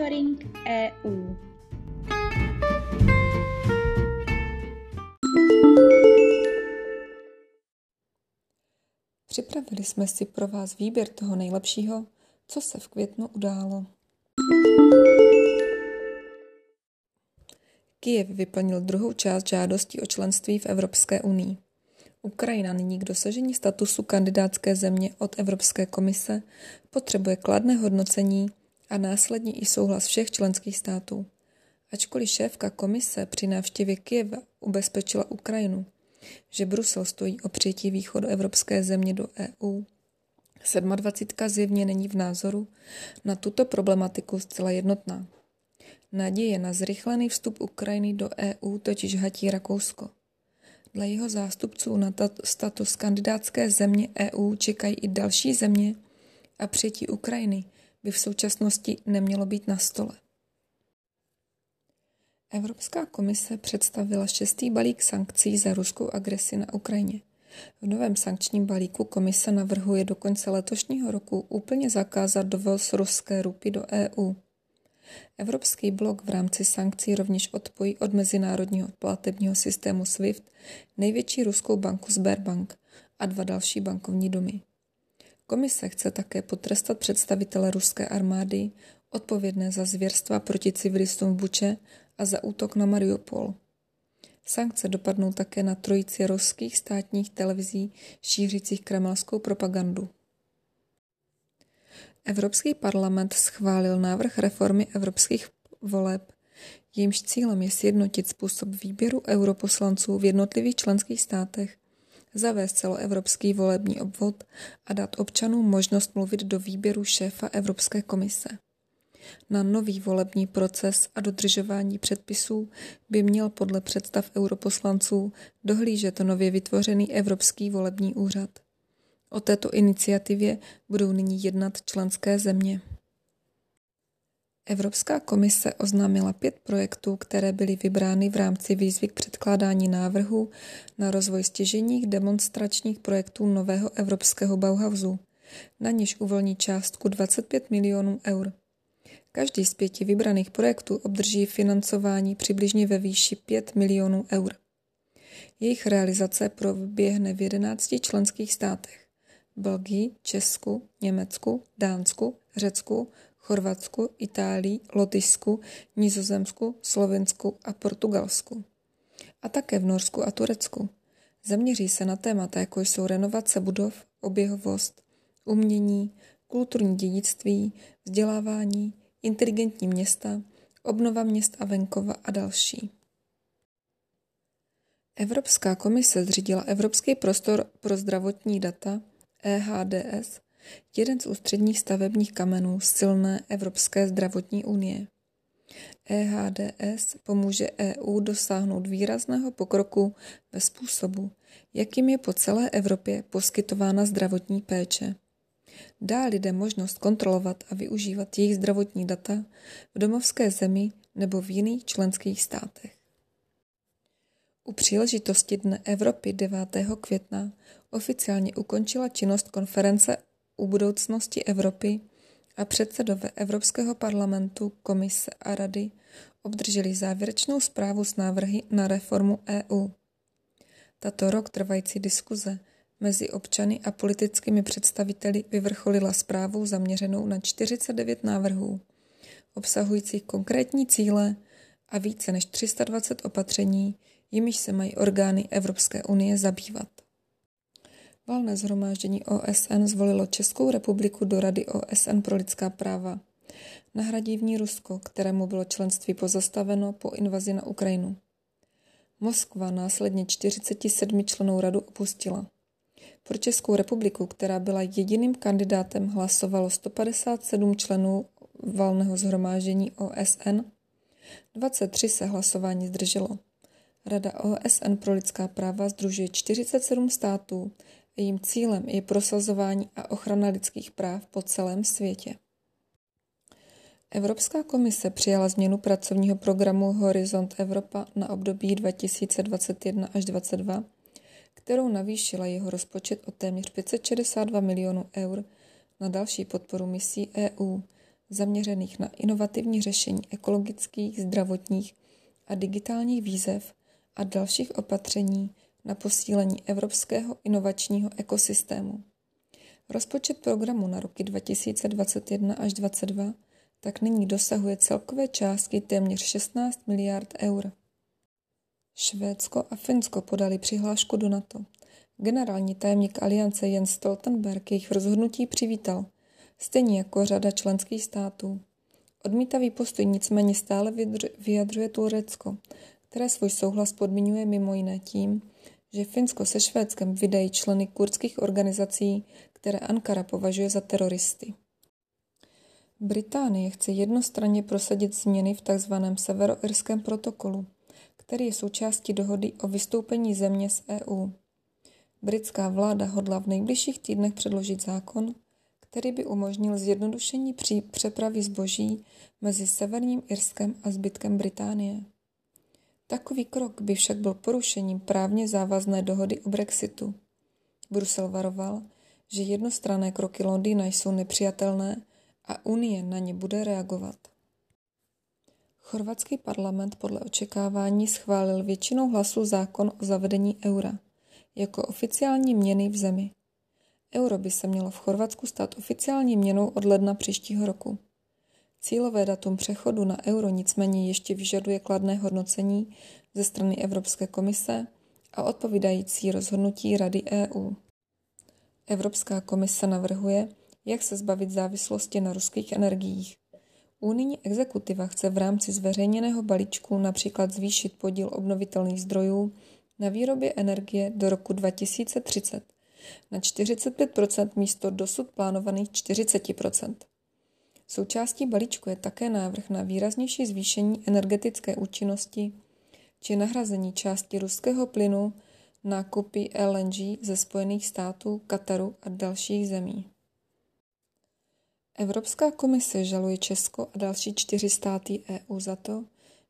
Monitoring EU. Připravili jsme si pro vás výběr toho nejlepšího, co se v květnu událo. Kyjev vyplnil druhou část žádosti o členství v Evropské unii. Ukrajina nyní k dosažení statusu kandidátské země od Evropské komise potřebuje kladné hodnocení a následně i souhlas všech členských států. Ačkoliv šéfka komise při návštěvě Kyjeva ubezpečila Ukrajinu, že Brusel stojí o přijetí východu evropské země do EU, 27. zjevně není v názoru na tuto problematiku zcela jednotná. Naděje na zrychlený vstup Ukrajiny do EU totiž hatí Rakousko. Dle jeho zástupců na status kandidátské země EU čekají i další země a přijetí Ukrajiny by v současnosti nemělo být na stole. Evropská komise představila šestý balík sankcí za ruskou agresi na Ukrajině. V novém sankčním balíku komise navrhuje do konce letošního roku úplně zakázat dovoz ruské rupy do EU. Evropský blok v rámci sankcí rovněž odpojí od mezinárodního platebního systému SWIFT největší ruskou banku Sberbank a dva další bankovní domy. Komise chce také potrestat představitele ruské armády odpovědné za zvěrstva proti civilistům v Buče a za útok na Mariupol. Sankce dopadnou také na trojici ruských státních televizí šířících kremelskou propagandu. Evropský parlament schválil návrh reformy evropských voleb, jejímž cílem je sjednotit způsob výběru europoslanců v jednotlivých členských státech, zavést celoevropský volební obvod a dát občanům možnost mluvit do výběru šéfa Evropské komise. Na nový volební proces a dodržování předpisů by měl podle představ europoslanců dohlížet nově vytvořený Evropský volební úřad. O této iniciativě budou nyní jednat členské země. Evropská komise oznámila pět projektů, které byly vybrány v rámci výzvy k předkládání návrhu na rozvoj stěženích demonstračních projektů nového evropského Bauhausu, na něž uvolní částku 25 milionů eur. Každý z pěti vybraných projektů obdrží financování přibližně ve výši 5 milionů eur. Jejich realizace proběhne v 11 členských státech. Belgii, Česku, Německu, Dánsku, Řecku, Chorvatsku, Itálii, Lotyšsku, Nizozemsku, Slovensku a Portugalsku. A také v Norsku a Turecku. Zaměří se na témata, jako jsou renovace budov, oběhovost, umění, kulturní dědictví, vzdělávání, inteligentní města, obnova měst a venkova a další. Evropská komise zřídila Evropský prostor pro zdravotní data EHDS, jeden z ústředních stavebních kamenů silné Evropské zdravotní unie. EHDS pomůže EU dosáhnout výrazného pokroku ve způsobu, jakým je po celé Evropě poskytována zdravotní péče. Dá lidem možnost kontrolovat a využívat jejich zdravotní data v domovské zemi nebo v jiných členských státech. U příležitosti Dne Evropy 9. května oficiálně ukončila činnost konference u budoucnosti Evropy a předsedové Evropského parlamentu, komise a rady obdrželi závěrečnou zprávu s návrhy na reformu EU. Tato rok trvající diskuze mezi občany a politickými představiteli vyvrcholila zprávou zaměřenou na 49 návrhů, obsahujících konkrétní cíle a více než 320 opatření, jimiž se mají orgány Evropské unie zabývat. Valné zhromáždění OSN zvolilo Českou republiku do Rady OSN pro lidská práva. Nahradí v ní Rusko, kterému bylo členství pozastaveno po invazi na Ukrajinu. Moskva následně 47 členů radu opustila. Pro Českou republiku, která byla jediným kandidátem, hlasovalo 157 členů valného zhromáždění OSN, 23 se hlasování zdrželo. Rada OSN pro lidská práva združuje 47 států jejím cílem je prosazování a ochrana lidských práv po celém světě. Evropská komise přijala změnu pracovního programu Horizont Evropa na období 2021 až 2022 kterou navýšila jeho rozpočet o téměř 562 milionů eur na další podporu misí EU, zaměřených na inovativní řešení ekologických, zdravotních a digitálních výzev a dalších opatření na posílení evropského inovačního ekosystému. Rozpočet programu na roky 2021 až 2022 tak nyní dosahuje celkové částky téměř 16 miliard eur. Švédsko a Finsko podali přihlášku do NATO. Generální tajemník aliance Jens Stoltenberg jejich rozhodnutí přivítal, stejně jako řada členských států. Odmítavý postoj nicméně stále vyjadřuje Turecko, které svůj souhlas podmiňuje mimo jiné tím, že Finsko se Švédskem vydají členy kurdských organizací, které Ankara považuje za teroristy. Británie chce jednostranně prosadit změny v tzv. severoirském protokolu, který je součástí dohody o vystoupení země z EU. Britská vláda hodla v nejbližších týdnech předložit zákon, který by umožnil zjednodušení při přepravy zboží mezi Severním Irskem a zbytkem Británie. Takový krok by však byl porušením právně závazné dohody o Brexitu. Brusel varoval, že jednostranné kroky Londýna jsou nepřijatelné a Unie na ně bude reagovat. Chorvatský parlament podle očekávání schválil většinou hlasů zákon o zavedení eura jako oficiální měny v zemi. Euro by se mělo v Chorvatsku stát oficiální měnou od ledna příštího roku. Cílové datum přechodu na euro nicméně ještě vyžaduje kladné hodnocení ze strany Evropské komise a odpovídající rozhodnutí Rady EU. Evropská komise navrhuje, jak se zbavit závislosti na ruských energiích. Unijní exekutiva chce v rámci zveřejněného balíčku například zvýšit podíl obnovitelných zdrojů na výrobě energie do roku 2030 na 45% místo dosud plánovaných 40 Součástí balíčku je také návrh na výraznější zvýšení energetické účinnosti či nahrazení části ruského plynu nákupy LNG ze Spojených států, Kataru a dalších zemí. Evropská komise žaluje Česko a další čtyři státy EU za to,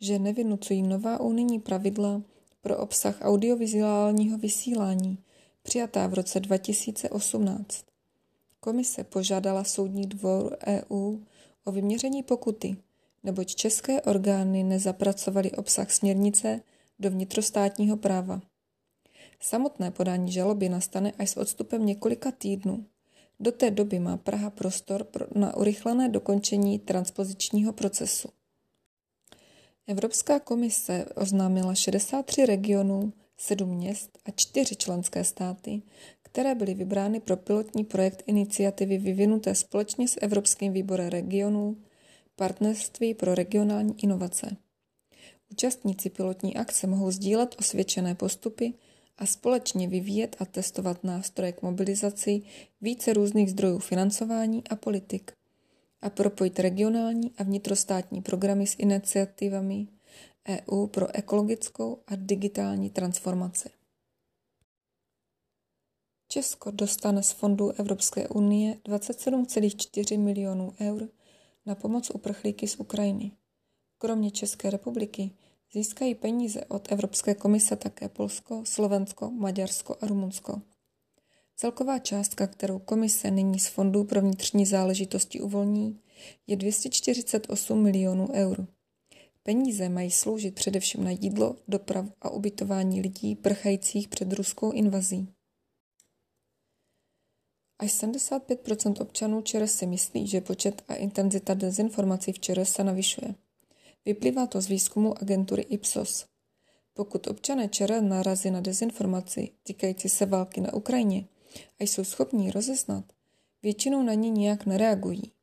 že nevynucují nová unijní pravidla pro obsah audiovizuálního vysílání, přijatá v roce 2018. Komise požádala Soudní dvor EU o vyměření pokuty, neboť české orgány nezapracovaly obsah směrnice do vnitrostátního práva. Samotné podání žaloby nastane až s odstupem několika týdnů. Do té doby má Praha prostor na urychlené dokončení transpozičního procesu. Evropská komise oznámila 63 regionů, 7 měst a 4 členské státy, které byly vybrány pro pilotní projekt iniciativy vyvinuté společně s Evropským výborem regionů Partnerství pro regionální inovace. Účastníci pilotní akce mohou sdílet osvědčené postupy a společně vyvíjet a testovat nástroje k mobilizaci více různých zdrojů financování a politik a propojit regionální a vnitrostátní programy s iniciativami EU pro ekologickou a digitální transformaci. Česko dostane z fondů Evropské unie 27,4 milionů eur na pomoc uprchlíky z Ukrajiny. Kromě České republiky získají peníze od Evropské komise také Polsko, Slovensko, Maďarsko a Rumunsko. Celková částka, kterou komise nyní z Fondů pro vnitřní záležitosti uvolní, je 248 milionů eur. Peníze mají sloužit především na jídlo, dopravu a ubytování lidí prchajících před ruskou invazí. Až 75% občanů ČR si myslí, že počet a intenzita dezinformací v ČR se navyšuje. Vyplývá to z výzkumu agentury Ipsos. Pokud občané ČR narazí na dezinformaci týkající se války na Ukrajině a jsou schopní rozeznat, většinou na ní nijak nereagují.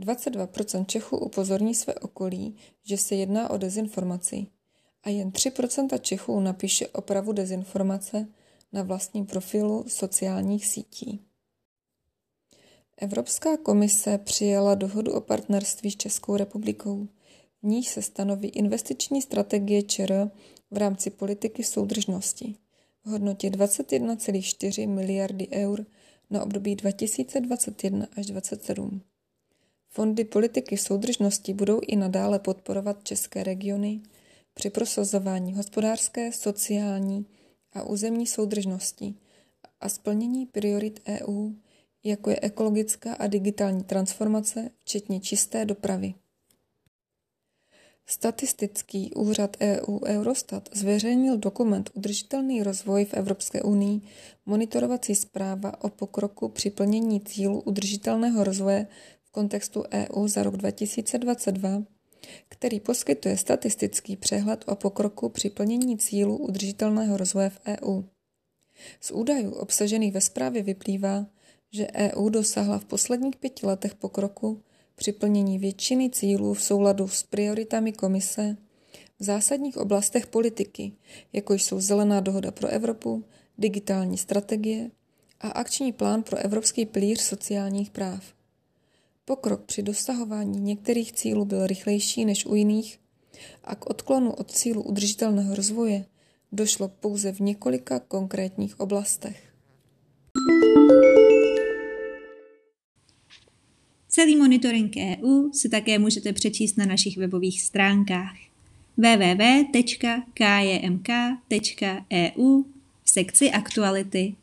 22% Čechů upozorní své okolí, že se jedná o dezinformaci a jen 3% Čechů napíše opravu dezinformace na vlastním profilu sociálních sítí. Evropská komise přijala dohodu o partnerství s Českou republikou. V ní se stanoví investiční strategie ČR v rámci politiky soudržnosti v hodnotě 21,4 miliardy eur na období 2021 až 2027. Fondy politiky soudržnosti budou i nadále podporovat české regiony při prosazování hospodářské, sociální a územní soudržnosti a splnění priorit EU, jako je ekologická a digitální transformace, včetně čisté dopravy. Statistický úřad EU Eurostat zveřejnil dokument Udržitelný rozvoj v Evropské unii, monitorovací zpráva o pokroku při plnění cílu udržitelného rozvoje kontextu EU za rok 2022, který poskytuje statistický přehled o pokroku při plnění cílu udržitelného rozvoje v EU. Z údajů obsažených ve zprávě vyplývá, že EU dosáhla v posledních pěti letech pokroku při plnění většiny cílů v souladu s prioritami komise v zásadních oblastech politiky, jako jsou Zelená dohoda pro Evropu, digitální strategie a akční plán pro Evropský pilíř sociálních práv. Pokrok při dosahování některých cílů byl rychlejší než u jiných a k odklonu od cílu udržitelného rozvoje došlo pouze v několika konkrétních oblastech. Celý monitoring EU si také můžete přečíst na našich webových stránkách www.kjmk.eu v sekci aktuality.